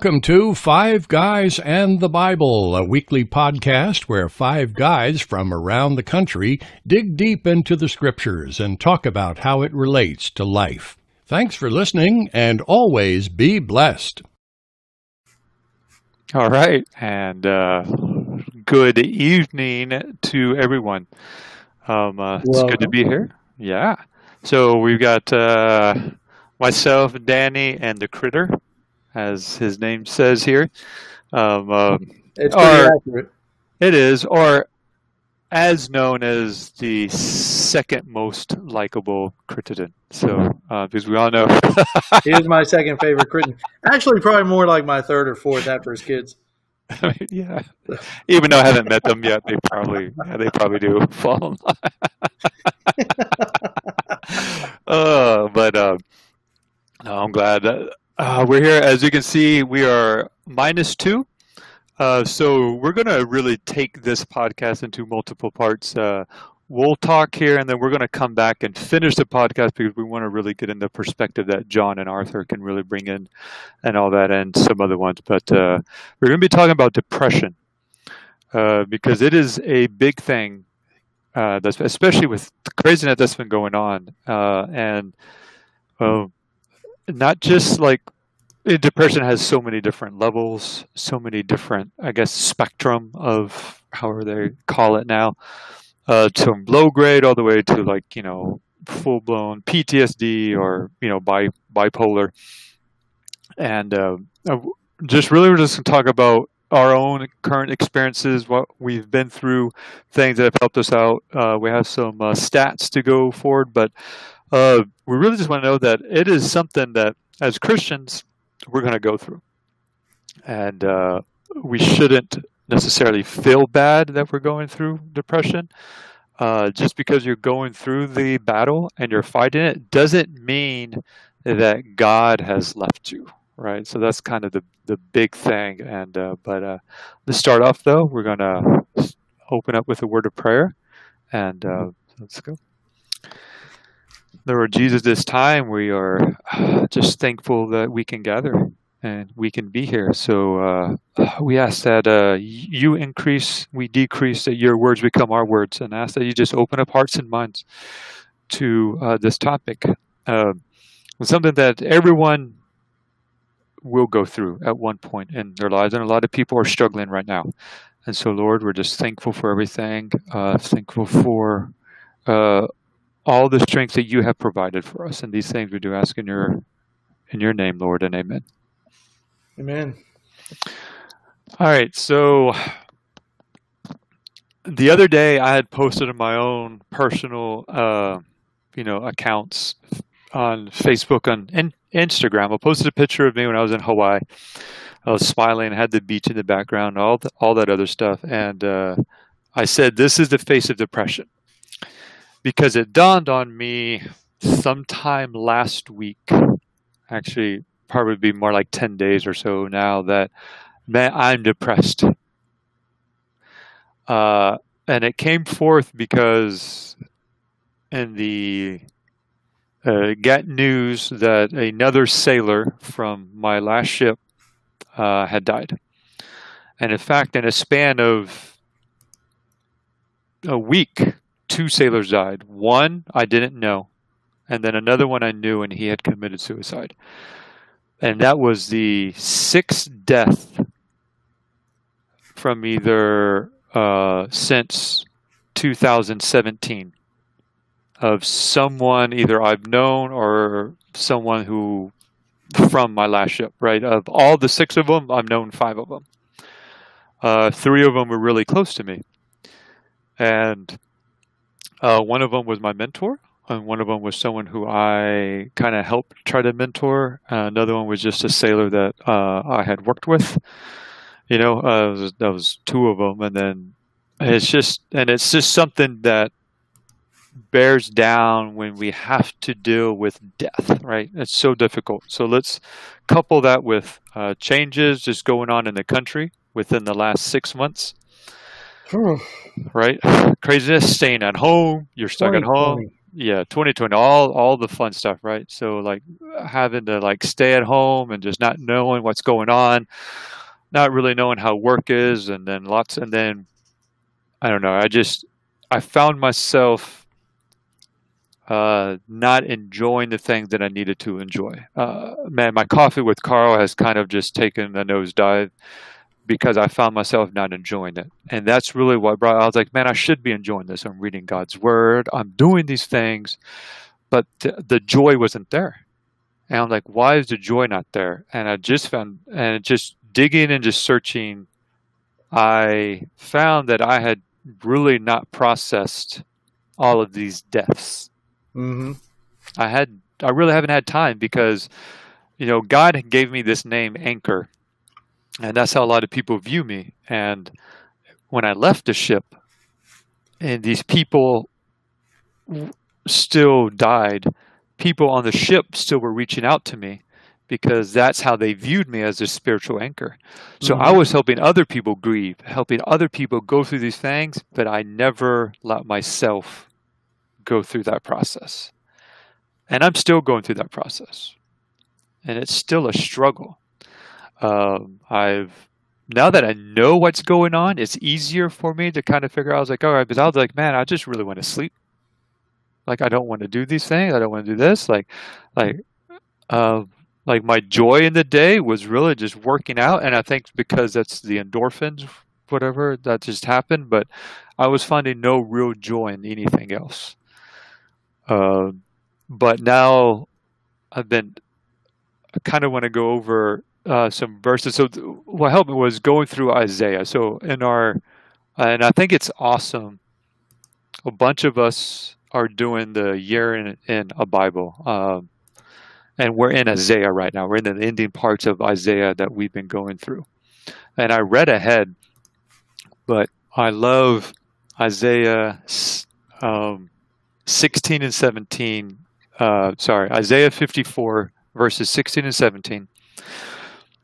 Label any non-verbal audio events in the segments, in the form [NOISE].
Welcome to Five Guys and the Bible, a weekly podcast where five guys from around the country dig deep into the scriptures and talk about how it relates to life. Thanks for listening and always be blessed. All right, and uh, good evening to everyone. Um, uh, it's good to be here. Yeah. So we've got uh, myself, Danny, and the critter as his name says here. Um, um, it's pretty or, accurate. It is, or as known as the second most likable Crittenden. So, uh, because we all know [LAUGHS] he is my second favorite Crittenden. Actually, probably more like my third or fourth after his kids. I [LAUGHS] mean, yeah, even though I haven't met them yet, they probably yeah, they probably do fall in line. [LAUGHS] uh, but uh, no, I'm glad. Uh, we're here, as you can see, we are minus two. Uh, so we're going to really take this podcast into multiple parts. Uh, we'll talk here, and then we're going to come back and finish the podcast because we want to really get in the perspective that John and Arthur can really bring in, and all that, and some other ones. But uh, we're going to be talking about depression uh, because it is a big thing, uh, especially with the craziness that's been going on, and not just like depression has so many different levels, so many different, I guess, spectrum of however they call it now, uh, from low grade all the way to like you know full blown PTSD or you know bi- bipolar, and uh, just really we're just to talk about our own current experiences, what we've been through, things that have helped us out. Uh, we have some uh, stats to go forward, but uh, we really just want to know that it is something that as Christians we're going to go through. And uh, we shouldn't necessarily feel bad that we're going through depression. Uh, just because you're going through the battle and you're fighting it doesn't mean that God has left you, right? So that's kind of the, the big thing. And uh, but uh, start off though. We're gonna open up with a word of prayer, and uh, let's go. Lord Jesus, this time we are just thankful that we can gather and we can be here. So uh, we ask that uh, you increase, we decrease, that your words become our words, and ask that you just open up hearts and minds to uh, this topic. Uh, something that everyone will go through at one point in their lives, and a lot of people are struggling right now. And so, Lord, we're just thankful for everything, uh, thankful for uh, all the strength that you have provided for us. And these things we do ask in your in your name, Lord, and amen. Amen. All right, so the other day I had posted on my own personal, uh, you know, accounts on Facebook and Instagram. I posted a picture of me when I was in Hawaii. I was smiling, had the beach in the background, all the, all that other stuff, and uh, I said, "This is the face of depression." Because it dawned on me sometime last week, actually, probably be more like 10 days or so now, that man, I'm depressed. Uh, and it came forth because in the uh, get news that another sailor from my last ship uh, had died. And in fact, in a span of a week, two sailors died. One I didn't know, and then another one I knew, and he had committed suicide. And that was the sixth death from either uh, since 2017 of someone either I've known or someone who from my last ship, right? Of all the six of them, I've known five of them. Uh, three of them were really close to me. And uh, one of them was my mentor, and one of them was someone who I kind of helped try to mentor. Uh, another one was just a sailor that uh, I had worked with. You know, uh, was, that was two of them, and then it's just and it's just something that bears down when we have to deal with death. Right? It's so difficult. So let's couple that with uh, changes just going on in the country within the last six months [SIGHS] right? [SIGHS] Craziness, staying at home. You're stuck at home. yeah 2020 all all the fun stuff right so like having to like stay at home and just not knowing what's going on not really knowing how work is and then lots and then i don't know i just i found myself uh, not enjoying the things that i needed to enjoy uh, man my coffee with carl has kind of just taken a nosedive because I found myself not enjoying it. And that's really what brought I was like, man, I should be enjoying this. I'm reading God's word. I'm doing these things, but th- the joy wasn't there. And I'm like, why is the joy not there? And I just found and just digging and just searching, I found that I had really not processed all of these deaths. Mm-hmm. I had I really haven't had time because you know God gave me this name Anchor and that's how a lot of people view me. And when I left the ship, and these people still died, people on the ship still were reaching out to me because that's how they viewed me as a spiritual anchor. So mm-hmm. I was helping other people grieve, helping other people go through these things, but I never let myself go through that process. And I'm still going through that process. And it's still a struggle. Um, I've now that I know what's going on, it's easier for me to kind of figure out. I was like, all right, because I was like, man, I just really want to sleep. Like, I don't want to do these things. I don't want to do this. Like, like, uh, like my joy in the day was really just working out, and I think because that's the endorphins, whatever that just happened. But I was finding no real joy in anything else. Uh, but now I've been. I kind of want to go over uh, some verses. So th- what helped me was going through Isaiah. So in our, and I think it's awesome. A bunch of us are doing the year in, in a Bible, um, and we're in Isaiah right now. We're in the ending parts of Isaiah that we've been going through. And I read ahead, but I love Isaiah um, 16 and 17. Uh, sorry, Isaiah 54 verses 16 and 17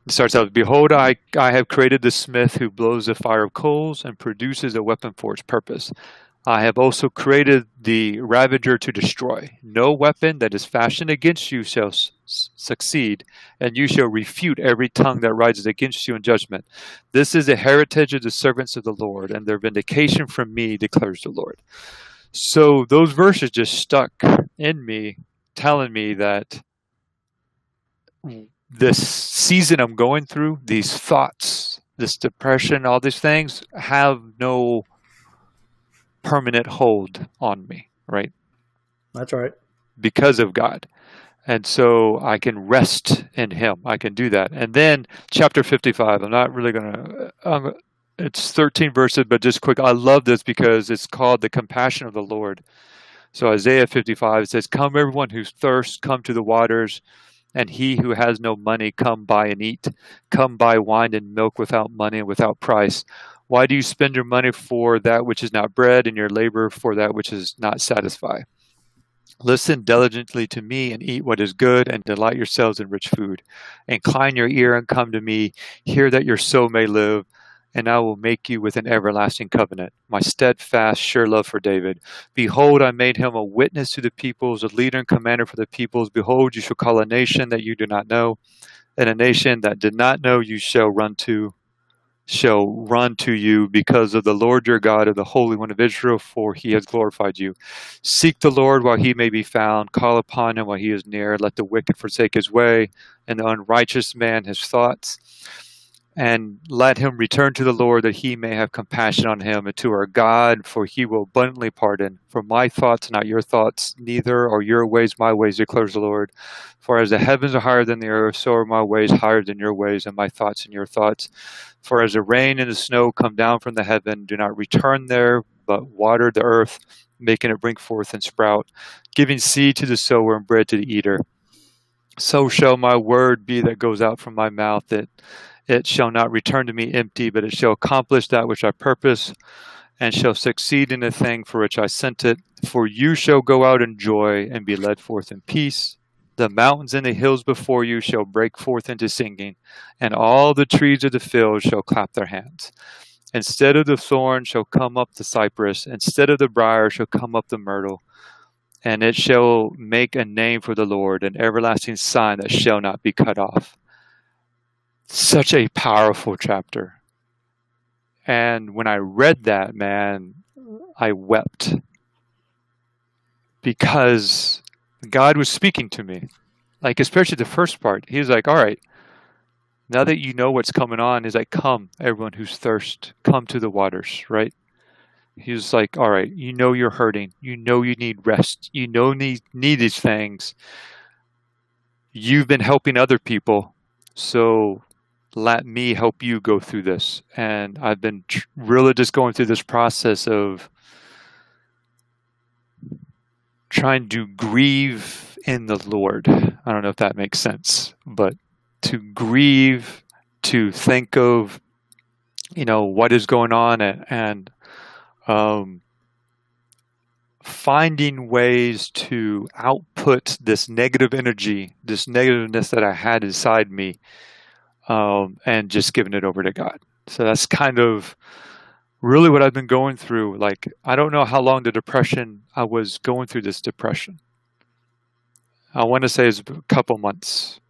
it starts out, Behold, I, I have created the smith who blows the fire of coals and produces a weapon for its purpose. I have also created the ravager to destroy. No weapon that is fashioned against you shall succeed, and you shall refute every tongue that rises against you in judgment. This is the heritage of the servants of the Lord, and their vindication from me, declares the Lord. So those verses just stuck in me, telling me that this season I'm going through, these thoughts, this depression, all these things have no permanent hold on me, right? That's right. Because of God. And so I can rest in Him. I can do that. And then chapter 55, I'm not really going to, um, it's 13 verses, but just quick. I love this because it's called the compassion of the Lord. So Isaiah 55 says, Come, everyone who thirsts, come to the waters and he who has no money come buy and eat. Come buy wine and milk without money and without price. Why do you spend your money for that which is not bread, and your labor for that which is not satisfy? Listen diligently to me and eat what is good, and delight yourselves in rich food. Incline your ear and come to me. Hear that your soul may live and I will make you with an everlasting covenant, my steadfast, sure love for David. Behold, I made him a witness to the peoples, a leader and commander for the peoples. Behold, you shall call a nation that you do not know, and a nation that did not know you shall run to, shall run to you because of the Lord your God, of the Holy One of Israel, for he has glorified you. Seek the Lord while he may be found, call upon him while he is near. Let the wicked forsake his way, and the unrighteous man his thoughts and let him return to the Lord that he may have compassion on him and to our God, for he will abundantly pardon. For my thoughts, not your thoughts, neither are your ways my ways, declares the Lord. For as the heavens are higher than the earth, so are my ways higher than your ways, and my thoughts than your thoughts. For as the rain and the snow come down from the heaven, do not return there, but water the earth, making it bring forth and sprout, giving seed to the sower and bread to the eater. So shall my word be that goes out from my mouth, that it shall not return to me empty, but it shall accomplish that which I purpose, and shall succeed in the thing for which I sent it. For you shall go out in joy and be led forth in peace. The mountains and the hills before you shall break forth into singing, and all the trees of the field shall clap their hands. Instead of the thorn shall come up the cypress, instead of the brier shall come up the myrtle. and it shall make a name for the Lord, an everlasting sign that shall not be cut off. Such a powerful chapter. And when I read that, man, I wept because God was speaking to me. Like, especially the first part. He was like, All right, now that you know what's coming on, he's like, Come, everyone who's thirst, come to the waters, right? He was like, All right, you know you're hurting. You know you need rest. You know need need these things. You've been helping other people, so let me help you go through this. And I've been tr- really just going through this process of trying to grieve in the Lord. I don't know if that makes sense, but to grieve, to think of, you know, what is going on and, and um, finding ways to output this negative energy, this negativeness that I had inside me, um, and just giving it over to God. So that's kind of really what I've been going through. Like, I don't know how long the depression, I was going through this depression. I want to say it's a couple months.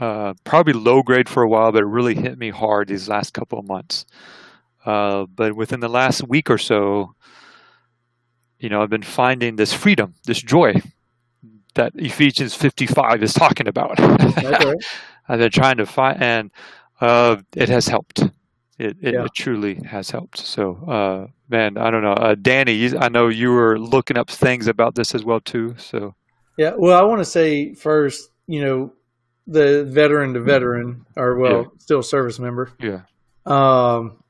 Uh, probably low grade for a while, but it really hit me hard these last couple of months. Uh, but within the last week or so, you know, I've been finding this freedom, this joy that Ephesians 55 is talking about. Okay. [LAUGHS] I've been trying to find, and uh, it has helped. It, it, yeah. it, truly has helped. So, uh, man, I don't know, uh, Danny. I know you were looking up things about this as well too. So, yeah. Well, I want to say first, you know, the veteran to veteran, or well, yeah. still service member. Yeah. Um,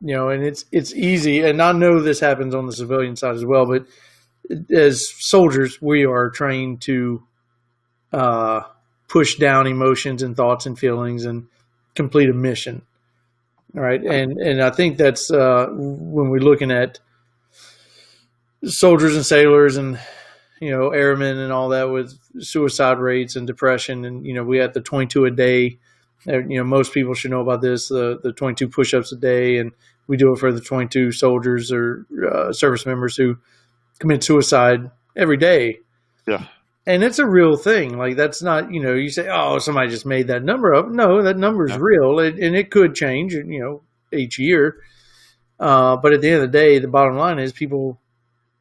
you know, and it's it's easy, and I know this happens on the civilian side as well. But as soldiers, we are trained to uh, push down emotions and thoughts and feelings and complete a mission. All right, and and I think that's uh, when we're looking at soldiers and sailors and you know airmen and all that with suicide rates and depression and you know we had the 22 a day. Uh, you know most people should know about this the the 22 push-ups a day and we do it for the 22 soldiers or uh, service members who commit suicide every day. Yeah and it's a real thing. Like that's not you know you say oh somebody just made that number up. No that number is yeah. real it, and it could change you know each year. Uh, but at the end of the day the bottom line is people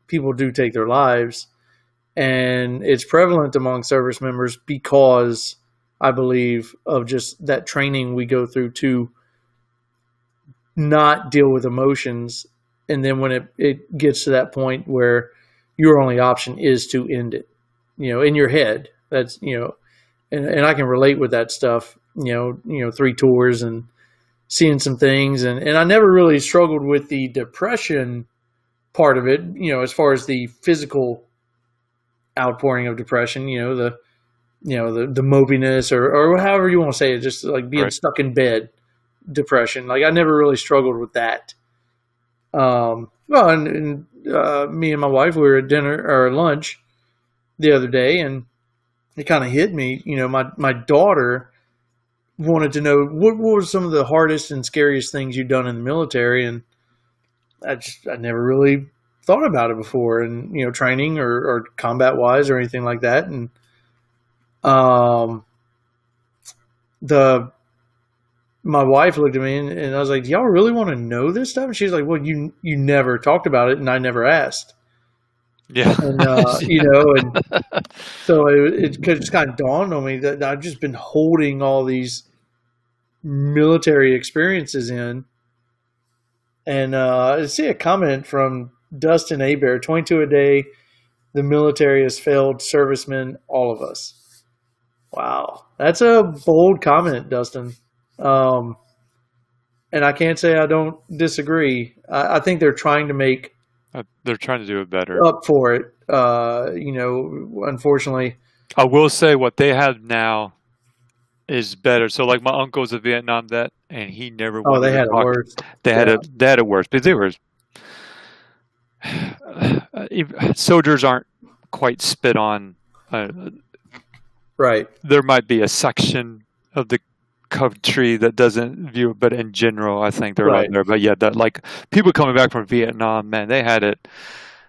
people do take their lives and it's prevalent among service members because I believe of just that training we go through to not deal with emotions and then when it, it gets to that point where your only option is to end it you know in your head that's you know and, and i can relate with that stuff you know you know three tours and seeing some things and and i never really struggled with the depression part of it you know as far as the physical outpouring of depression. You know the you know the the mopiness or or however you want to say it, just like being right. stuck in bed, depression. Like I never really struggled with that. Um, well, and, and uh, me and my wife we were at dinner or lunch the other day, and it kind of hit me. You know, my my daughter wanted to know what, what were some of the hardest and scariest things you'd done in the military, and I just I never really thought about it before and you know training or, or combat wise or anything like that and um the my wife looked at me and, and I was like, "Y'all really want to know this stuff?" And she's like, "Well, you you never talked about it, and I never asked." Yeah, [LAUGHS] and uh, [LAUGHS] you know, and so it, it just kind of dawned on me that I've just been holding all these military experiences in, and uh, I see a comment from Dustin Abear, 22 a day. The military has failed servicemen, all of us. Wow. That's a bold comment, Dustin. Um, and I can't say I don't disagree. I, I think they're trying to make. Uh, they're trying to do it better. Up for it. Uh, you know, unfortunately. I will say what they have now is better. So, like my uncle's a Vietnam vet, and he never. Oh, they had it worse. They yeah. had it. They had it worse because they were [SIGHS] soldiers aren't quite spit on. Uh, right. There might be a section of the country that doesn't view it, but in general, I think they're right, there. But yeah, that like people coming back from Vietnam, man, they had it.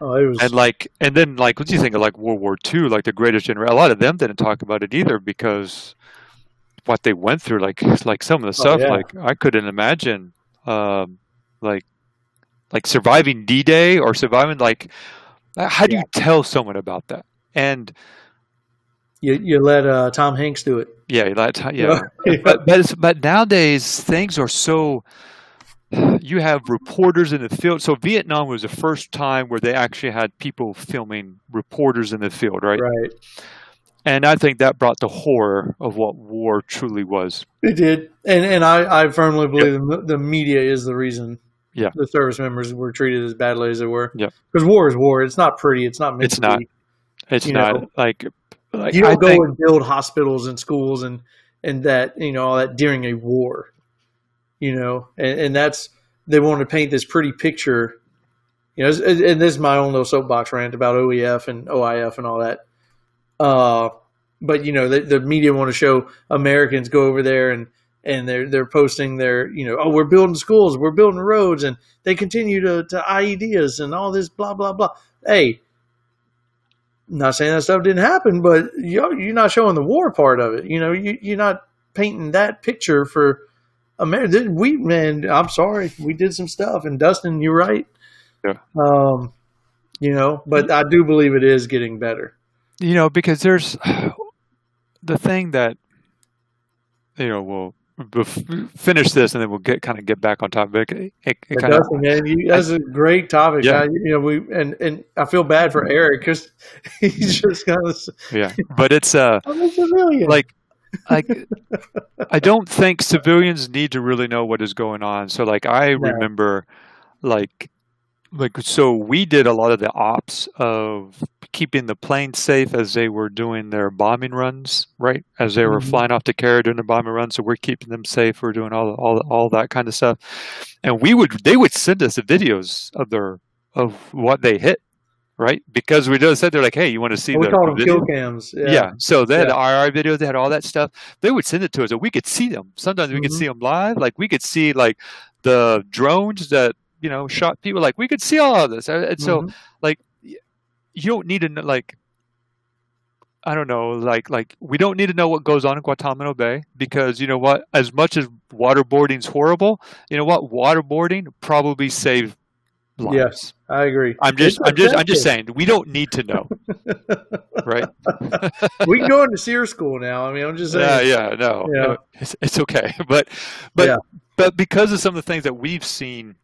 Oh, it was. and like and then like what do you think of like World War II, like the greatest generation? A lot of them didn't talk about it either because what they went through, like [LAUGHS] like some of the stuff, yeah. like I couldn't imagine, um, like like surviving D Day or surviving like how do you tell someone about that? And you you let uh, Tom Hanks do it. Yeah, that's how, yeah. [LAUGHS] Yeah. but but, it's, but nowadays things are so. You have reporters in the field. So Vietnam was the first time where they actually had people filming reporters in the field, right? Right. And I think that brought the horror of what war truly was. It did, and and I, I firmly believe the, the media is the reason. Yeah. the service members were treated as badly as they were. Yeah. because war is war. It's not pretty. It's not. It's not. Be. It's not know, like like You don't I go think, and build hospitals and schools and and that you know all that during a war. You know, and, and that's they want to paint this pretty picture. You know, and this is my own little soapbox rant about OEF and OIF and all that. Uh, but you know, the, the media want to show Americans go over there and and they're they're posting their you know, oh, we're building schools, we're building roads, and they continue to to IEDs and all this blah blah blah. Hey, not saying that stuff didn't happen, but you're, you're not showing the war part of it. You know, you, you're not painting that picture for America. We man, I'm sorry, we did some stuff, and Dustin, you're right. Yeah. Um, you know, but I do believe it is getting better. you know because there's [SIGHS] the thing that you know we'll finish this and then we'll get kind of get back on topic. It, it, But kind of Dustin, man, you, that's a great topic. Yeah. I, you know, we and and I feel bad for Eric because [LAUGHS] he's just kind of yeah, but it's uh [LAUGHS] I'm a civilian. like like I don't think civilians need to really know what is going on. So like I remember like like so we did a lot of the ops of keeping the planes safe as they were doing their bombing runs, right? As they were Mhm. flying off to Kara doing the bombing runs, so we're keeping them safe. We're doing all all all that kind of stuff. And we would they would send us the videos of their of what they hit, right? Because we just said they're like, hey, you want to see we the call them video? kill cams. Yeah. Yeah. So they had Yeah. IR videos, they had all that stuff. They would send it to us, and we could see them. Sometimes we could Mhm. see them live. Like we could see like the drones that you know shot people. Like we could see all of this. And so Mhm. like you don't need to know, like I don't know, like like we don't need to know what goes on in Guantanamo Bay because you know what? As much as waterboarding's horrible, you know what? Waterboarding probably saved lives. Yes. I agree. I'm just It's I'm just I'm just saying we don't need to know, [LAUGHS] right? [LAUGHS] we can go into SERE school now. I mean, I'm just saying. Yeah, yeah, no, Yeah. it's, it's okay. [LAUGHS] But, but, Yeah. but because of some of the things that we've seen,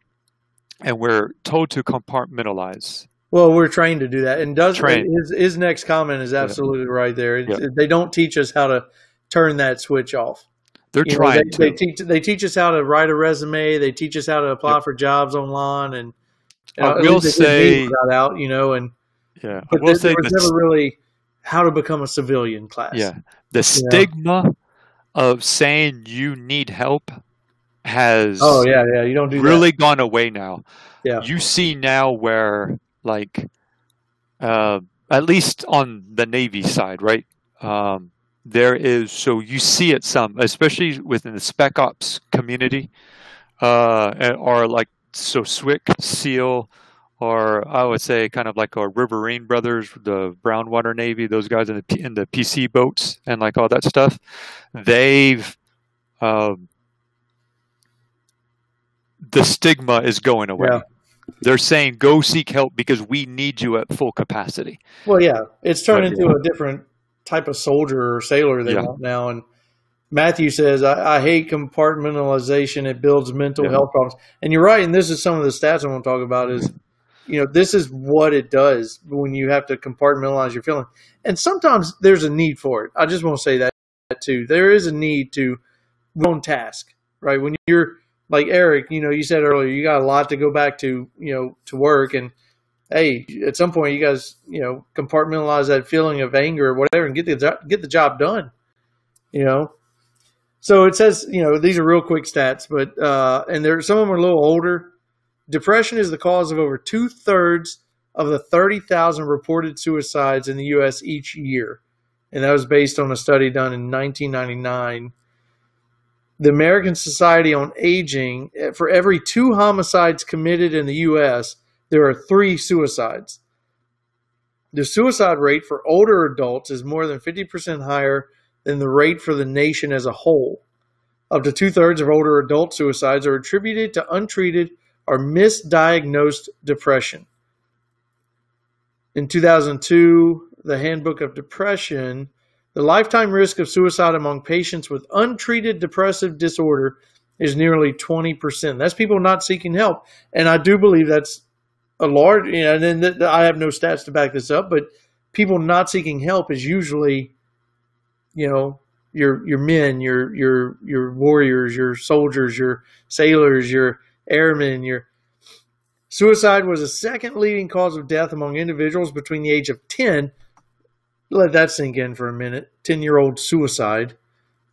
and we're told to compartmentalize. Well, we're trained to do that, and does his his next comment is absolutely right there. It's, They don't teach us how to turn that switch off. They're You know, trying they, to. they teach they teach us how to write a resume. They teach us how to apply for jobs online, and I uh, at will least they did me say- got out, you know, and yeah, I will say was never really how to become a civilian class. Yeah, the stigma of saying you need help has Oh yeah, yeah. You don't do really gone away now. Yeah. You see now where like uh, at least on the Navy side, right? Um, there is so you see it some, especially within the spec ops community, uh, or like so SWCC, SEAL, or I would say kind of like our Riverine brothers, the Brownwater Navy, those guys in the in the PC boats and like all that stuff. They've um, the stigma is going away. Yeah. They're saying go seek help because we need you at full capacity. Well, yeah, it's turned into a different type of soldier or sailor they Yeah. want now. And Matthew says, I, I hate compartmentalization. It builds mental Yeah. health problems. And you're right. And this is some of the stats I want to talk about is, you know, this is what it does when you have to compartmentalize your feeling. And sometimes there's a need for it. I just want to say that too. There is a need to own task, right? When you're like Eric, you know, you said earlier, you got a lot to go back to, you know, to work and, hey, at some point you guys, you know, compartmentalize that feeling of anger or whatever and get the get the job done. You know. So it says, you know, these are real quick stats, but uh, and there some of them are a little older. Depression is the cause of over two thirds of the thirty thousand reported suicides in the U.S. each year, and that was based on a study done in 1999. The American Society on Aging, eh, for every two homicides committed in the U.S., there are three suicides. The suicide rate for older adults is more than 50% higher than the rate for the nation as a whole. Up to two thirds of older adult suicides are attributed to untreated or misdiagnosed depression. In 2002, the Handbook of Depression, the lifetime risk of suicide among patients with untreated depressive disorder is nearly 20%. That's people not seeking help. And I do believe that's a large, you know, and then I have no stats to back this up, but people not seeking help is usually, you know, your your men, your your your warriors, your soldiers, your sailors, your airmen, your suicide was the second leading cause of death among individuals between the age of 10 let that sink in for a minute. 10 year old suicide.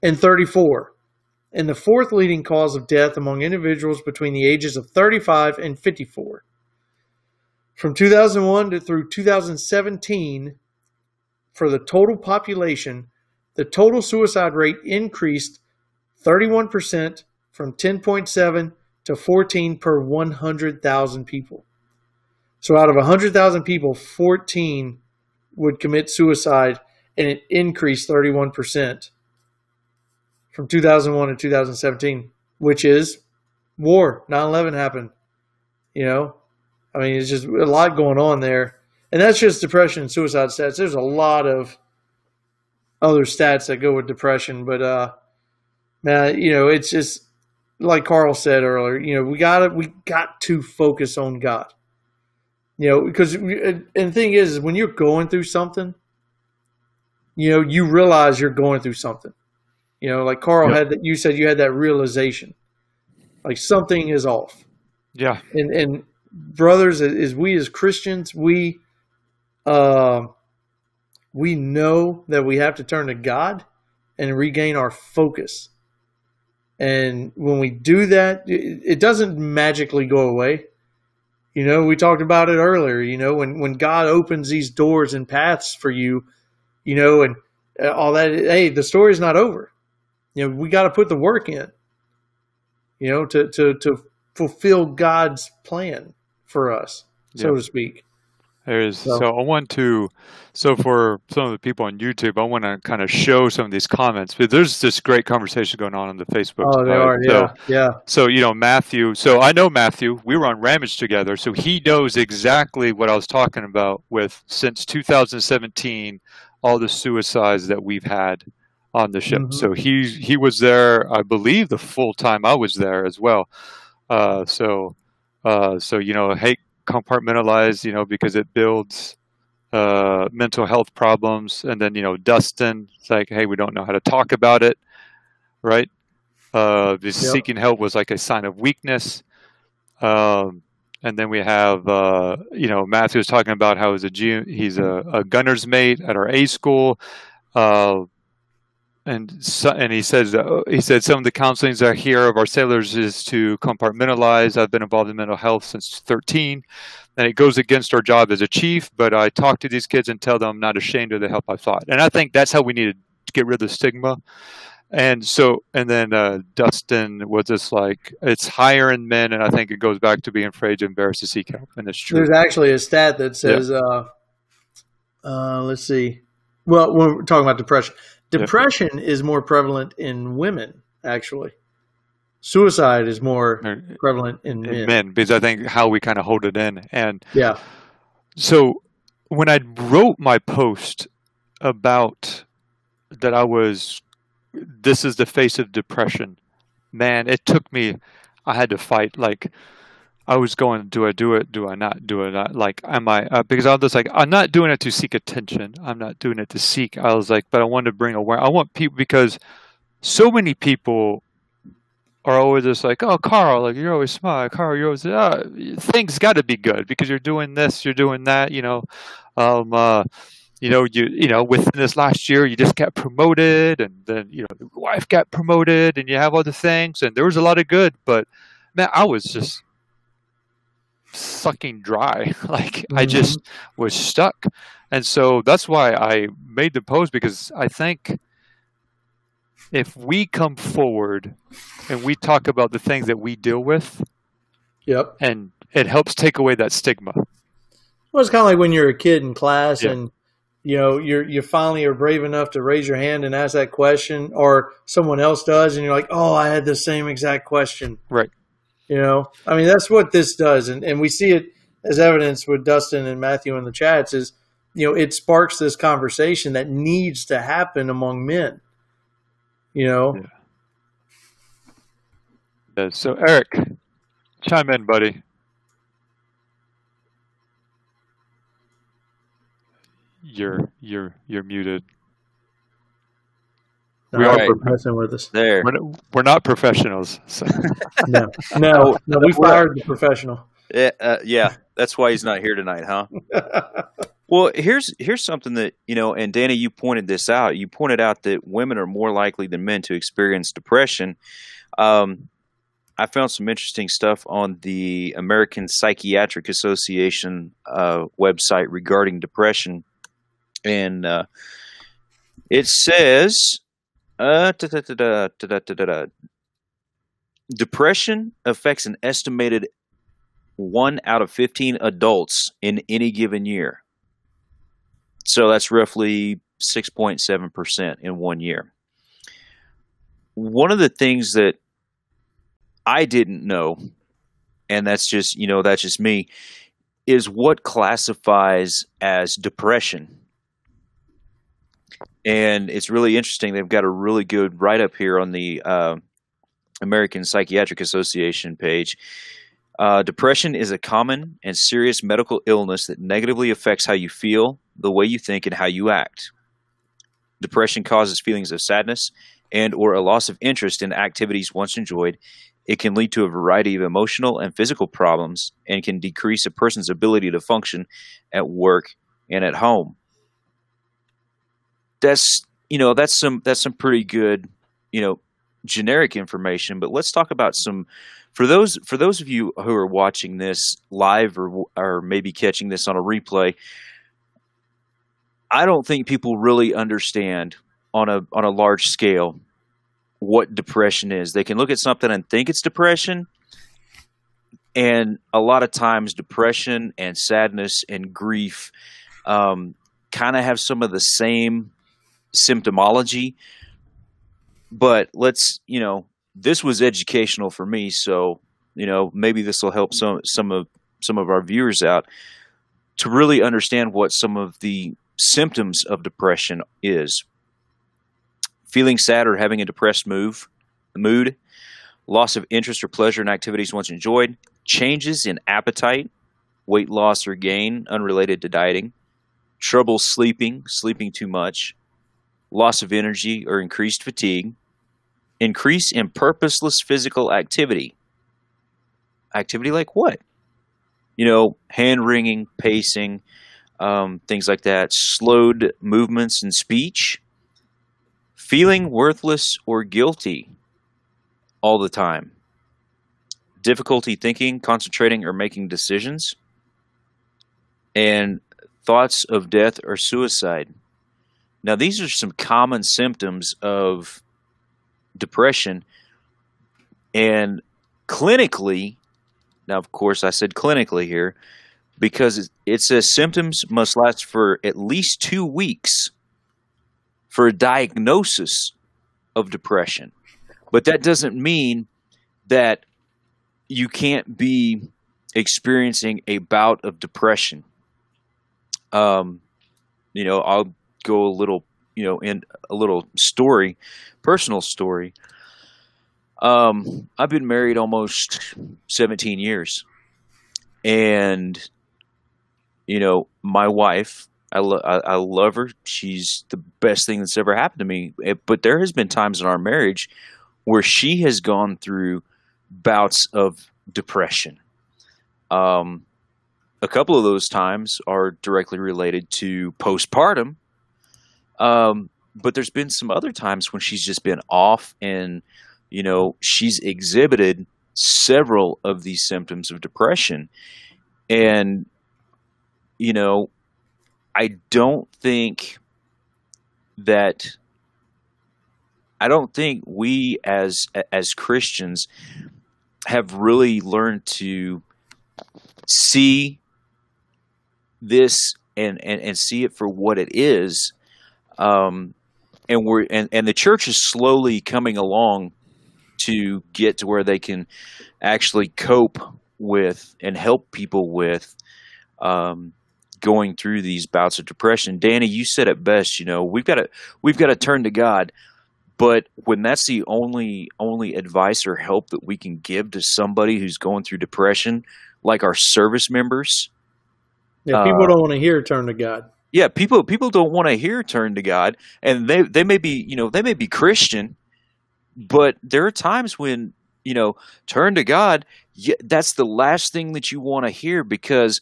And 34 and the fourth leading cause of death among individuals between the ages of 35 and 54 from 2001 to through 2017 for the total population the total suicide rate increased 31% from 10.7 to 14 per 100,000 people. So out of 100,000 people, 14 would commit suicide, and it increased 31% from 2001 to 2017, which is war. 9 11 happened. You know, I mean, it's just a lot going on there. And that's just depression and suicide stats. There's a lot of other stats that go with depression, but uh, man, you know, it's just like Carl said earlier. You know, we got to we got to focus on God. You know, because and the thing is, is when you're going through something, you know, you realize you're going through something. You know, like Carl yep. had that. You said you had that realization, like something is off. Yeah. And and brothers, as we as Christians, we. Uh, we know that we have to turn to God and regain our focus. And when we do that, it doesn't magically go away. You know, we talked about it earlier. You know, when, when God opens these doors and paths for you, you know, and uh, all that, hey, the story's not over. You know, we got to put the work in, you know, to, to, to fulfill God's plan for us, so to speak. There's so, so, I want to so for some of the people on YouTube, I want to kind of show some of these comments. But there's this great conversation going on on the Facebook. Oh, they are, yeah, so, yeah. So you know Matthew. So I know Matthew. We were on Ramage together, so he knows exactly what I was talking about with since 2017, all the suicides that we've had on the ship. Mm-hmm. So he he was there, I believe, the full time I was there as well. Uh, so uh, so you know, hey, compartmentalize, you know, because it builds uh, mental health problems. And then, you know, Dustin, it's like, hey, we don't know how to talk about it, right? Uh, yep. seeking help was like a sign of weakness. Um, and then we have, uh, you know, Matthew was talking about how he's a he's a, a gunner's mate at our A school. Uh, and so, and he says uh, he said some of the counselings I hear of our sailors is to compartmentalize. I've been involved in mental health since 13, and it goes against our job as a chief. But I talk to these kids and tell them I'm not ashamed of the help I've sought, and I think that's how we need to get rid of the stigma. And so, and then uh, Dustin was just like, it's higher in men, and I think it goes back to being afraid to embarrass to seek help, and it's true. There's actually a stat that says, yeah. uh, uh, let's see, well, we're talking about depression, Depression yeah. is more prevalent in women, actually. Suicide is more prevalent in, in men. men. because I think how we kind of hold it in. And yeah. So when I wrote my post about that, I was, this is the face of depression. Man, it took me, I had to fight like I was going, do I do it? Do I not do it? Like, am I? Uh, because I was like, I'm not doing it to seek attention. I'm not doing it to seek. I was like, but I want to bring aware. I want people because so many people are always just like, oh, Carl, like you're always smart. Carl, you're always uh, things got to be good because you're doing this, you're doing that. You know, um, uh, you know, you you know, within this last year, you just got promoted, and then you know, the wife got promoted, and you have other things, and there was a lot of good, but man, I was just sucking dry. [LAUGHS] like mm-hmm. I just was stuck. And so that's why I made the post because I think if we come forward and we talk about the things that we deal with, yep, and it helps take away that stigma. Well, it's kind of like when you're a kid in class Yeah. and you know you're you finally are brave enough to raise your hand and ask that question, or someone else does, and you're like, "Oh, I had the same exact question." Right. You know, I mean, that's what this does, and and we see it as evidence with Dustin and Matthew in the chats. Is you know, it sparks this conversation that needs to happen among men. You know, Yeah. So Eric, chime in, buddy. You're you're you're muted. No, We I'm are- messing with us. There. We're not, we're not professionals. So. [LAUGHS] [LAUGHS] No, no, no, we fired the professional. Yeah, uh, yeah, that's why he's not here tonight, huh? [LAUGHS] Well, here's here's something that you know, and Danny, you pointed this out. You pointed out that women are more likely than men to experience depression. Um, I found some interesting stuff on the American Psychiatric Association uh, website regarding depression, and uh, it says, uh, depression affects an estimated one out of 15 adults in any given year. So that's roughly 6.7% in one year. One of the things that I didn't know, and that's just, you know, that's just me, is what classifies as depression. And it's really interesting. They've got a really good write up here on the uh, American Psychiatric Association page. Uh, depression is a common and serious medical illness that negatively affects how you feel, the way you think, and how you act. Depression causes feelings of sadness and or a loss of interest in activities once enjoyed. It can lead to a variety of emotional and physical problems and can decrease a person's ability to function at work and at home. That's you know that's some that's some pretty good you know generic information, but let's talk about some for those for those of you who are watching this live or or maybe catching this on a replay. I don't think people really understand on a on a large scale what depression is. They can look at something and think it's depression, and a lot of times depression and sadness and grief um, kind of have some of the same symptomology. But let's you know this was educational for me, so you know maybe this will help some some of some of our viewers out to really understand what some of the symptoms of depression is. Feeling sad or having a depressed move, mood, loss of interest or pleasure in activities once enjoyed, changes in appetite, weight loss or gain unrelated to dieting, trouble sleeping, sleeping too much, loss of energy or increased fatigue, increase in purposeless physical activity. Activity like what? You know, hand wringing, pacing, um, things like that, slowed movements and speech, feeling worthless or guilty all the time, difficulty thinking, concentrating, or making decisions, and thoughts of death or suicide. Now, these are some common symptoms of depression, and clinically, now, of course, I said clinically here because it- says symptoms must last for at least two weeks for a diagnosis of depression. But that doesn't mean that you can't be experiencing a bout of depression. Um, you know, I'll go a little, you know, in a little story, personal story. Um, I've been married almost 17 years. And you know, my wife, I, lo- I, I love her. She's the best thing that's ever happened to me. Eh, But there has been times in our marriage where she has gone through bouts of depression. Um, a couple of those times are directly related to postpartum. Um, but there's been some other times when she's just been off and, you know, she's exhibited several of these symptoms of depression. And you know, I don't think that I don't think we as as Christians have really learned to see this and, and, and see it for what it is. Um, and we're and, and the church is slowly coming along to get to where they can actually cope with and help people with um, going through these bouts of depression. Danny, you said it best. You know, we've got to we've got to turn to God. But when that's the only only advice or help that we can give to somebody who's going through depression, like our service members, Yeah, people Uh, don't want to hear turn to God. Yeah, people people don't want to hear turn to God, and they they may be you know they may be Christian, but there are times when you know turn to God. That's the last thing that you want to hear because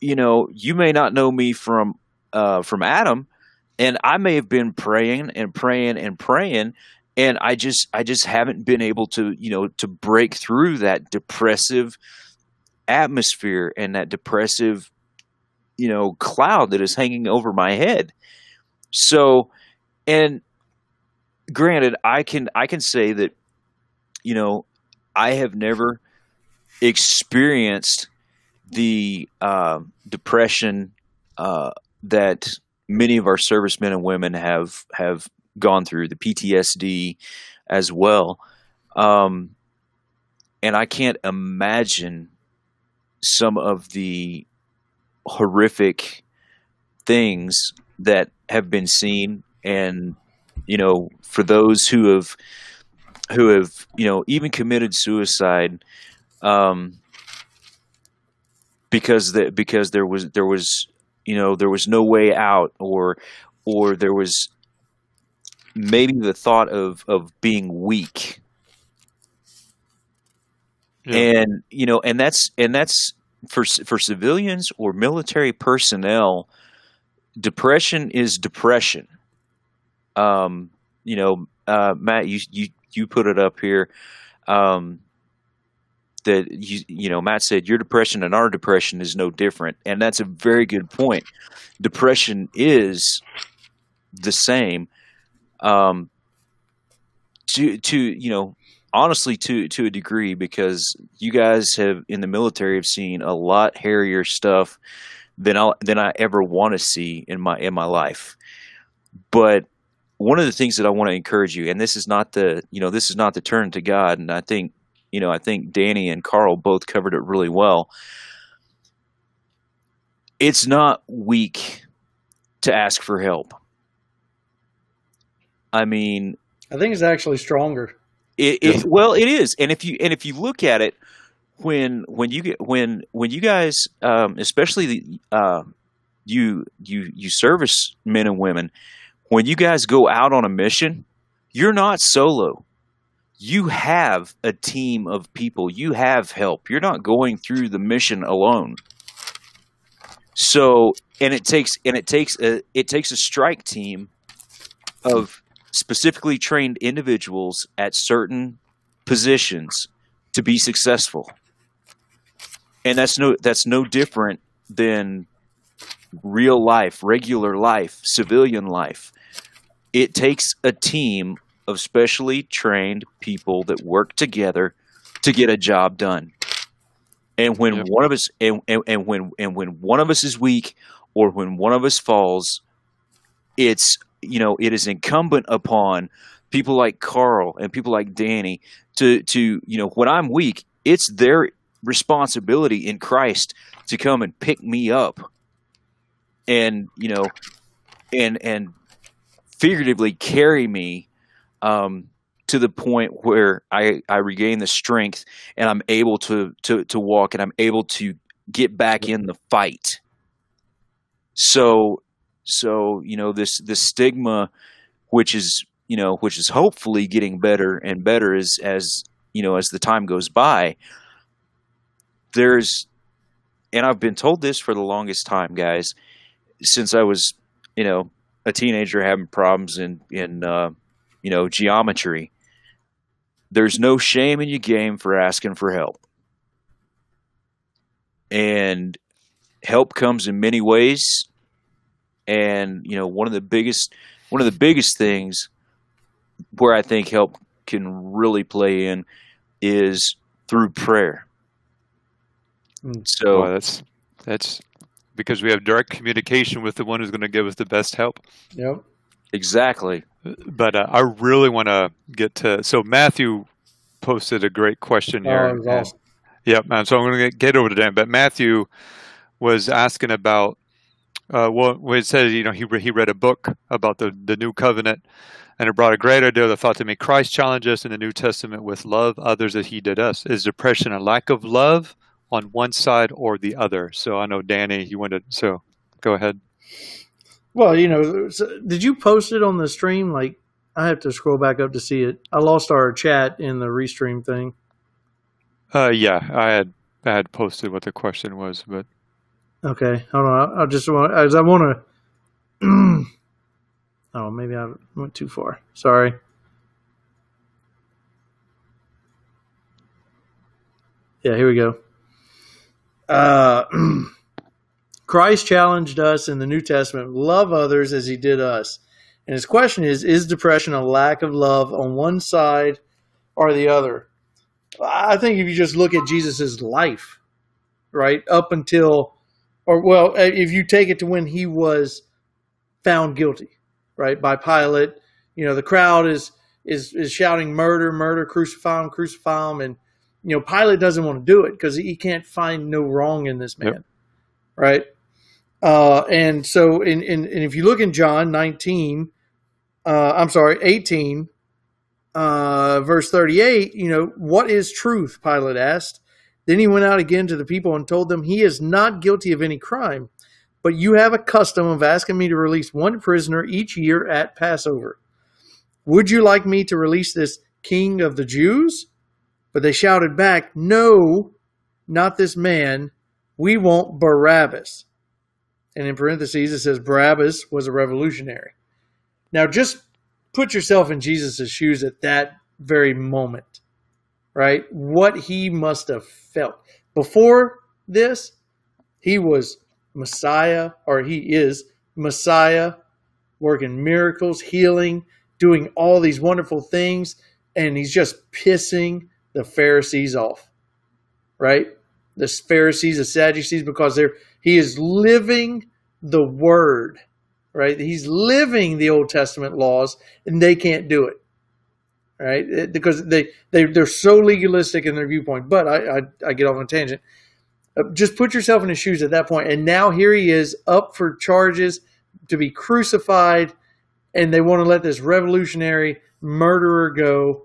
you know you may not know me from uh, from Adam, and I may have been praying and praying and praying, and I just I just haven't been able to you know to break through that depressive atmosphere and that depressive you know cloud that is hanging over my head. So and granted i can i can say that you know i have never experienced the uh, depression uh, that many of our servicemen and women have have gone through the ptsd as well. Um, and i can't imagine some of the horrific things that have been seen and you know for those who have who have you know even committed suicide um because the, because there was there was you know there was no way out or or there was maybe the thought of of being weak Yeah. and you know and that's and that's for for civilians or military personnel depression is depression. Um you know uh matt you you you put it up here um that you you know matt said your depression and our depression is no different and that's a very good point. Depression is the same um to to you know honestly to to a degree because you guys have in the military have seen a lot hairier stuff than I than I ever want to see in my in my life. But one of the things that I want to encourage you, and this is not the you know this is not the turn to God, and I think you know I think Danny and Carl both covered it really well. It's not weak to ask for help. I mean, I think it's actually stronger. It, it well, it is, and if you and if you look at it, when when you get when when you guys, um, especially the, uh, you you you service men and women, when you guys go out on a mission, you're not solo. You have a team of people. You have help. You're not going through the mission alone. So, and it takes and it takes a it takes a strike team of specifically trained individuals at certain positions to be successful. And that's no that's no different than real life, regular life, civilian life. It takes a team of specially trained people that work together to get a job done. And when Yep. one of us and, and, and when and when one of us is weak or when one of us falls, it's you know it is incumbent upon people like Carl and people like Danny to to you know when I'm weak, it's their responsibility in Christ to come and pick me up and you know and and figuratively carry me um, to the point where I, I regain the strength and I'm able to, to to walk and I'm able to get back in the fight. So so you know this this stigma, which is you know which is hopefully getting better and better as as you know as the time goes by. There's, and I've been told this for the longest time, guys, since I was you know a teenager having problems in in uh, you know geometry. There's no shame in your game for asking for help, and help comes in many ways. And you know one of the biggest one of the biggest things where I think help can really play in is through prayer. Mm. So Boy, that's that's because we have direct communication with the one who's going to give us the best help. Yep. Exactly. But uh, I really want to get to. So Matthew posted a great question here. Oh, that was awesome. Yep, man. So I'm going to get over to Dan. But Matthew was asking about. Uh, well, it says you know he he read a book about the the new covenant, and it brought a great idea. The thought to me: Christ challenged us in the New Testament with love others as He did us. Is depression a lack of love on one side or the other? So I know Danny, you wanted. So go ahead. Well, you know, did you post it on the stream? Like, I have to scroll back up to see it. I lost our chat in the restream thing. Uh, yeah, I had I had posted what the question was, but Okay, hold on. I, I just want as I want [CLEARS THROAT] to. oh, maybe I went too far. Sorry. Yeah, here we go. Uh, [CLEARS THROAT] Christ challenged us in the New Testament love others as he did us. And his question is Is depression a lack of love on one side or the other? I think if you just look at Jesus' life, right, up until, or well, if you take it to when he was found guilty, right, by Pilate, you know, the crowd is is is shouting murder, murder, crucify him, crucify him, and you know, Pilate doesn't want to do it because he can't find no wrong in this man, Yep. right? Uh, and so, in, in, and if you look in John 19, uh, I'm sorry, 18, uh, verse 38, you know, what is truth? Pilate asked. Then he went out again to the people and told them, He is not guilty of any crime, but you have a custom of asking me to release one prisoner each year at Passover. Would you like me to release this king of the Jews? But they shouted back, No, not this man. We want Barabbas. And in parentheses, it says Barabbas was a revolutionary. Now, just put yourself in Jesus' shoes at that very moment, right? What he must have felt. Before this, he was Messiah, or he is Messiah, working miracles, healing, doing all these wonderful things, and he's just pissing the Pharisees off, right? The Pharisees, the Sadducees, because they're he is living the word, right? He's living the Old Testament laws, and they can't do it, right? It- because they they they're so legalistic in their viewpoint. But I I, I get off on a tangent. Uh, Just put yourself in his shoes at that point. and now here he is up for charges to be crucified, and they want to let this revolutionary murderer go,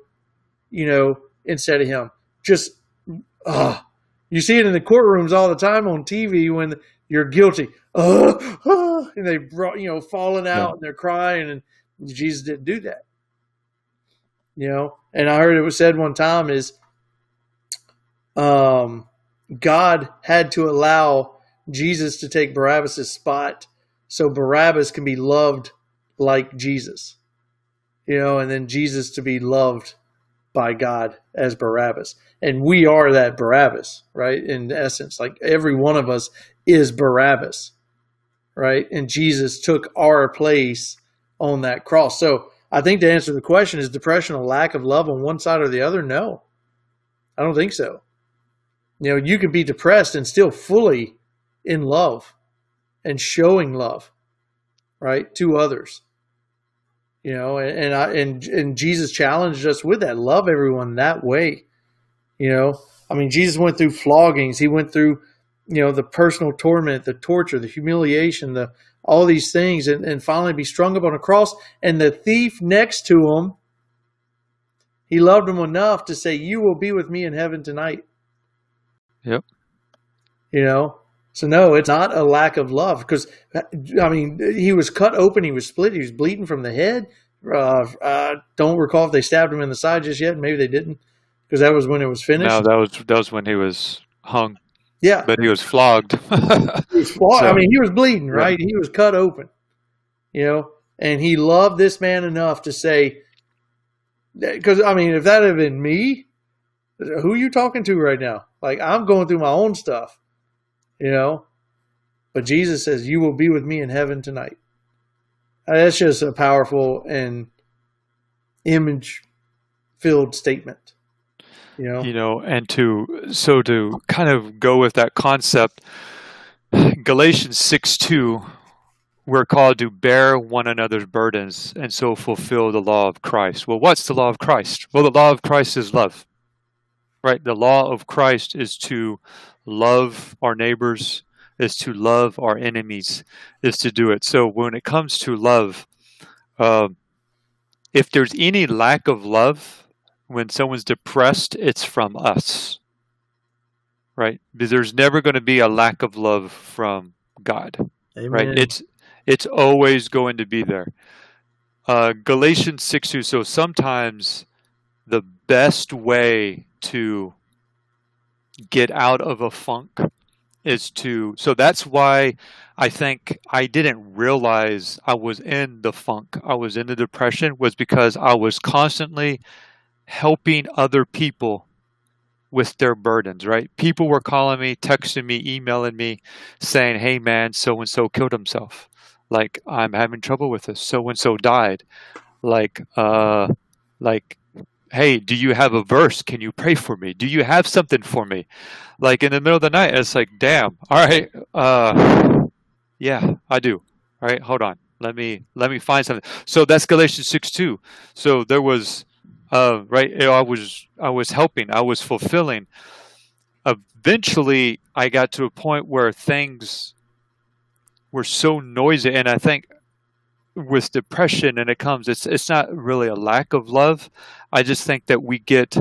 you know, instead of him. Just, ah, you see it in the courtrooms all the time on TV when you're guilty. Uh, ah, and they brought, you know, falling out Yeah. and they're crying, and Jesus didn't do that. You know, and I heard it was said one time is, um, God had to allow Jesus to take Barabbas' spot so Barabbas can be loved like Jesus. You know, and then Jesus to be loved by God as Barabbas. And we are that Barabbas, right? In essence, like every one of us is Barabbas, right? And Jesus took our place on that cross. So I think to answer the question, is depression a lack of love on one side or the other? No, I don't think so. You know, you can be depressed and still fully in love and showing love, right, to others. You know, and, and I and and Jesus challenged us with that. Love everyone that way. You know, I mean, Jesus went through floggings. He went through, you know, the personal torment, the torture, the humiliation, the all these things, and, and finally be strung up on a cross. And the thief next to him, he loved him enough to say, "You will be with me in heaven tonight." Yep. You know, so no, it's not a lack of love because I mean he was cut open, he was split, he was bleeding from the head. Uh, uh, don't recall if they stabbed him in the side just yet. Maybe they didn't because that was when it was finished. no, that was that was when he was hung, yeah, but he was flogged. [LAUGHS] he was fought- I mean he was bleeding, Yeah. right? He was cut open, you know, and he loved this man enough to say, because I mean if that had been me, who are you talking to right now? Like I'm going through my own stuff, you know. But Jesus says, "You will be with me in heaven tonight." Uh, That's just a powerful and image-filled statement, you know. you know and to so to kind of go with that concept [SIGHS] Galatians 6 2, we're called to bear one another's burdens and so fulfill the law of Christ. Well, what's the law of Christ? Well, the law of Christ is love, right? The law of Christ is to love our neighbors, is to love our enemies, is to do it. So when it comes to love, uh, if there's any lack of love, when someone's depressed, it's from us right? There's never going to be a lack of love from God, Amen. right? It's it's always going to be there. Uh, Galatians six two. So sometimes the best way to get out of a funk is to. So that's why I think I didn't realize I was in the funk. I was in the depression was because I was constantly helping other people with their burdens, right? People were calling me, texting me, emailing me, saying, "Hey, man, so and so killed himself. Like I'm having trouble with this. So and so died. Like, uh, like, hey, do you have a verse? Can you pray for me? Do you have something for me? Like in the middle of the night, it's like, damn. All right, uh, yeah, I do. All right, hold on. Let me let me find something. So that's Galatians six two. So there was uh, right? I was I was helping, I was fulfilling. Eventually, I got to a point where things were so noisy, and I think with depression, and it comes, it's it's not really a lack of love. I just think that we get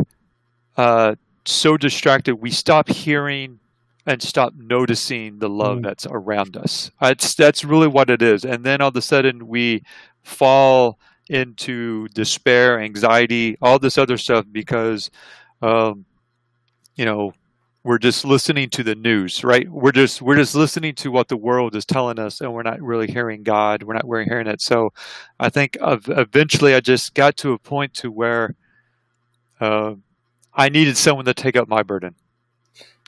uh, so distracted, we stop hearing and stop noticing the love mm. that's around us. It's, that's really what it is, and then all of a sudden we fall into despair, anxiety, all this other stuff because, um, you know, we're just listening to the news, right? We're just we're just listening to what the world is telling us, and we're not really hearing God. We're not really hearing it. So, I think eventually I just got to a point to where uh, I needed someone to take up my burden.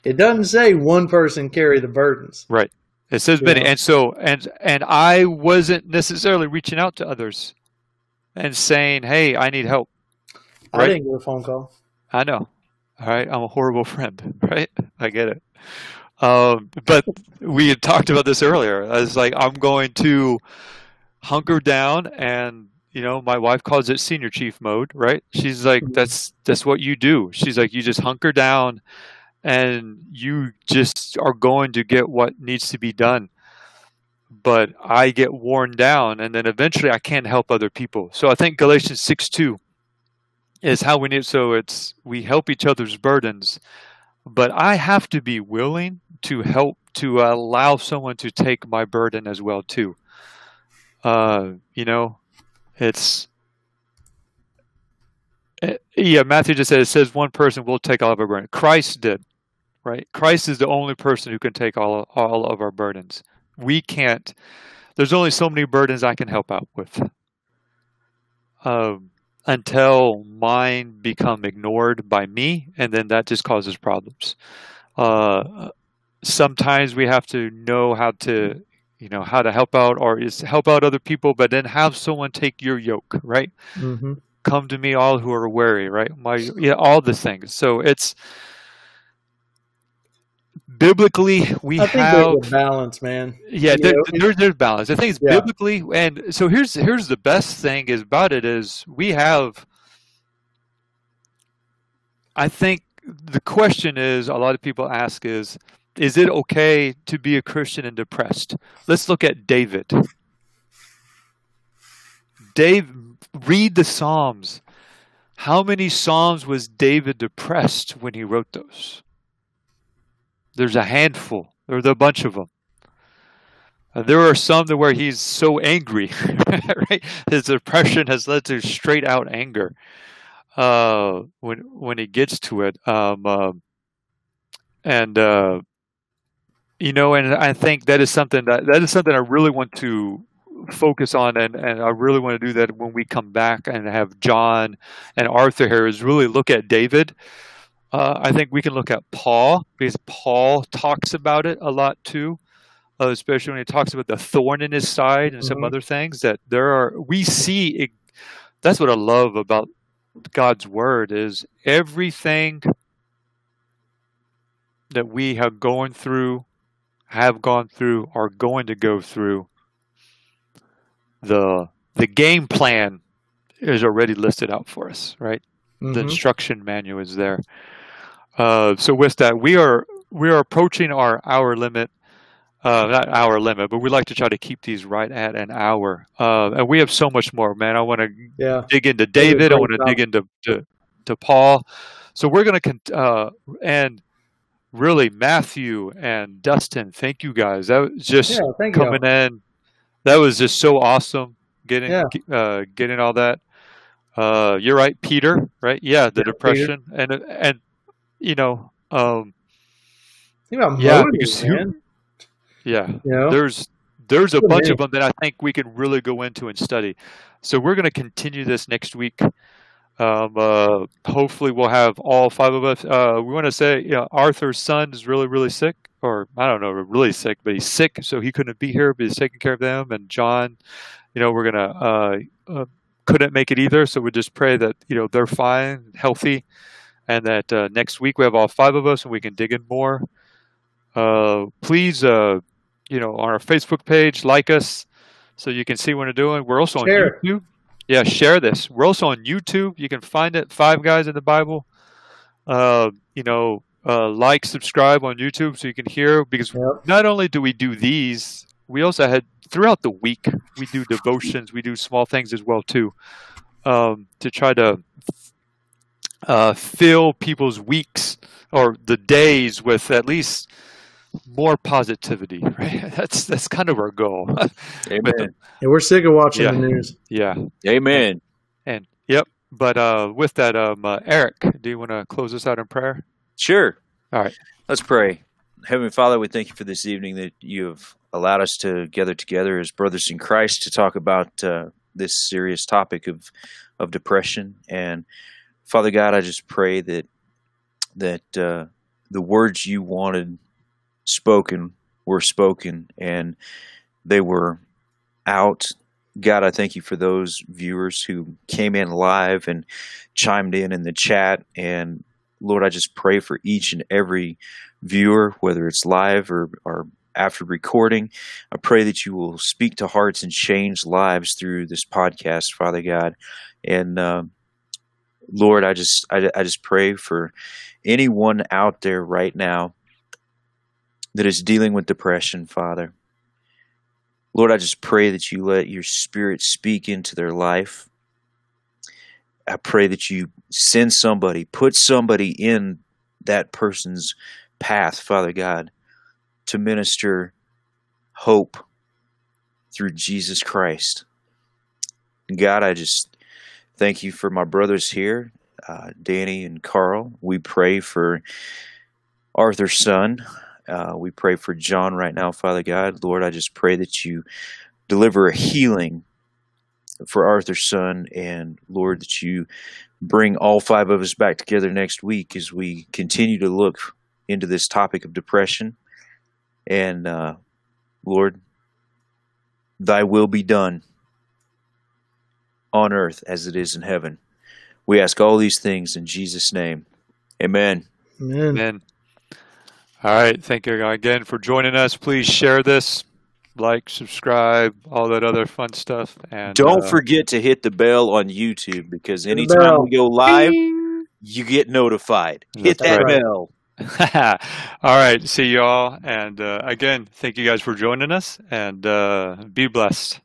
It doesn't say one person carry the burdens, right? It says many, and so and and I wasn't necessarily reaching out to others and saying, "Hey, I need help." Right? I didn't get a phone call. I know. All right, I'm a horrible friend. [LAUGHS] Right, I get it. Um, but we had talked about this earlier. I was like, I'm going to hunker down, and you know, my wife calls it senior chief mode. Right? She's like, mm-hmm. that's that's what you do. She's like, you just hunker down, and you just are going to get what needs to be done but I get worn down and then eventually I can't help other people. So I think Galatians 6 2 is how we need so it's we help each other's burdens, but I have to be willing to help to allow someone to take my burden as well too. Uh, you know, it's eh, yeah, Matthew just said it says one person will take all of our burden. Christ did, right? Christ is the only person who can take all all of our burdens we can't. There's only so many burdens I can help out with. Um, until mine become ignored by me, and then that just causes problems. Uh, sometimes we have to know how to, you know, how to help out or is help out other people, but then have someone take your yoke, right? Mm-hmm. Come to me, all who are weary, right? My, yeah, all the things. So it's biblically we I have balance, man. Yeah, there, there, there's balance. I think it's yeah. biblically, and so here's here's the best thing is about it is we have. I think the question is a lot of people ask is is it okay to be a Christian and depressed? Let's look at David. Dave, read the Psalms. How many Psalms was David depressed when he wrote those? There's a handful. There's a bunch of them. Uh, there are some where he's so angry, [LAUGHS] right? His depression has led to straight out anger. Uh, when when he gets to it, um, uh, and you know, and I think that is something that that is something I really want to focus on, and and I really want to do that when we come back and have John and Arthur here is really look at David uh, I think we can look at Paul because Paul talks about it a lot too, uh, especially when he talks about the thorn in his side and mm-hmm. some other things that there are. We see it, that's what I love about God's word is everything that we have going through, have gone through, are going to go through, the the game plan is already listed out for us, right? The Mhm. instruction manual is there. Uh, so with that, we are we are approaching our hour limit. Uh, not hour limit, but we like to try to keep these right at an hour. Uh, and we have so much more, man. I want to Yeah. dig into David. I want to dig into to, to Paul. So we're going to con- uh, and really Matthew and Dustin. Thank you guys. That was just Yeah. Thank you. coming in. That was just so awesome. Getting Yeah. uh, getting all that. Uh, you're right, Peter. Right? Yeah, the Yeah, Peter. depression and and you know, um, Think about Yeah, Moses, because you- man. yeah. You know? There's there's a bunch of them that I think we can really go into and study. So we're going to continue this next week. Um, uh, hopefully, we'll have all five of us. Uh, we want to say, you know, Arthur's son is really, really sick, or I don't know, really sick, but he's sick, so he couldn't be here, but he's taking care of them. And John, you know, we're gonna uh, uh, couldn't make it either, so we just pray that you know they're fine, healthy, and that uh, next week we have all five of us and we can dig in more. Uh, please, uh, you know, on our Facebook page, like us so you can see what we're doing. We're also Share on. YouTube. Yeah, share this. We're also on YouTube. You can find it, Five Guys in the Bible. Uh, you know, uh, like, subscribe on YouTube so you can hear because Yep. not only do we do these, we also had throughout the week we do devotions, we do small things as well too, um, to try to uh, fill people's weeks or the days with at least more positivity. [LAUGHS] Right? That's that's kind of our goal. [LAUGHS] Amen. and we're sick of watching Yeah. the news. yeah, Amen. and yep. But uh, with that, um, uh, Eric, do you want to close us out in prayer? Sure. All right. Let's pray. Heavenly Father, we thank you for this evening that you have allowed us to gather together as brothers in Christ to talk about uh, this serious topic of of depression. And Father God, I just pray that that uh, the words you wanted spoken were spoken and they were out. God, I thank you for those viewers who came in live and chimed in in the chat. And Lord, I just pray for each and every viewer, whether it's live or, or after recording. I pray that you will speak to hearts and change lives through this podcast, Father God. And um, Lord, I just I, I just pray for anyone out there right now that is dealing with depression, Father. Lord, I just pray that you let your spirit speak into their life. I pray that you send somebody, put somebody in that person's path, Father God, to minister hope through Jesus Christ. God, I just thank you for my brothers here, uh, Danny and Carl. We pray for Arthur's son. Uh, we pray for John right now, Father God. Lord, I just pray that you deliver a healing for Arthur's son, and Lord, that you bring all five of us back together next week as we continue to look into this topic of depression. And uh, Lord, thy will be done on earth as it is in heaven. We ask all these things in Jesus' name. Amen. Amen. Amen. All right. Thank you again for joining us. Please share this, like, subscribe, all that other fun stuff. And Don't uh, forget to hit the bell on YouTube because anytime we go live, you get notified. Hit That's that right. bell. [LAUGHS] all right. See you all. And uh, again, thank you guys for joining us and uh, be blessed.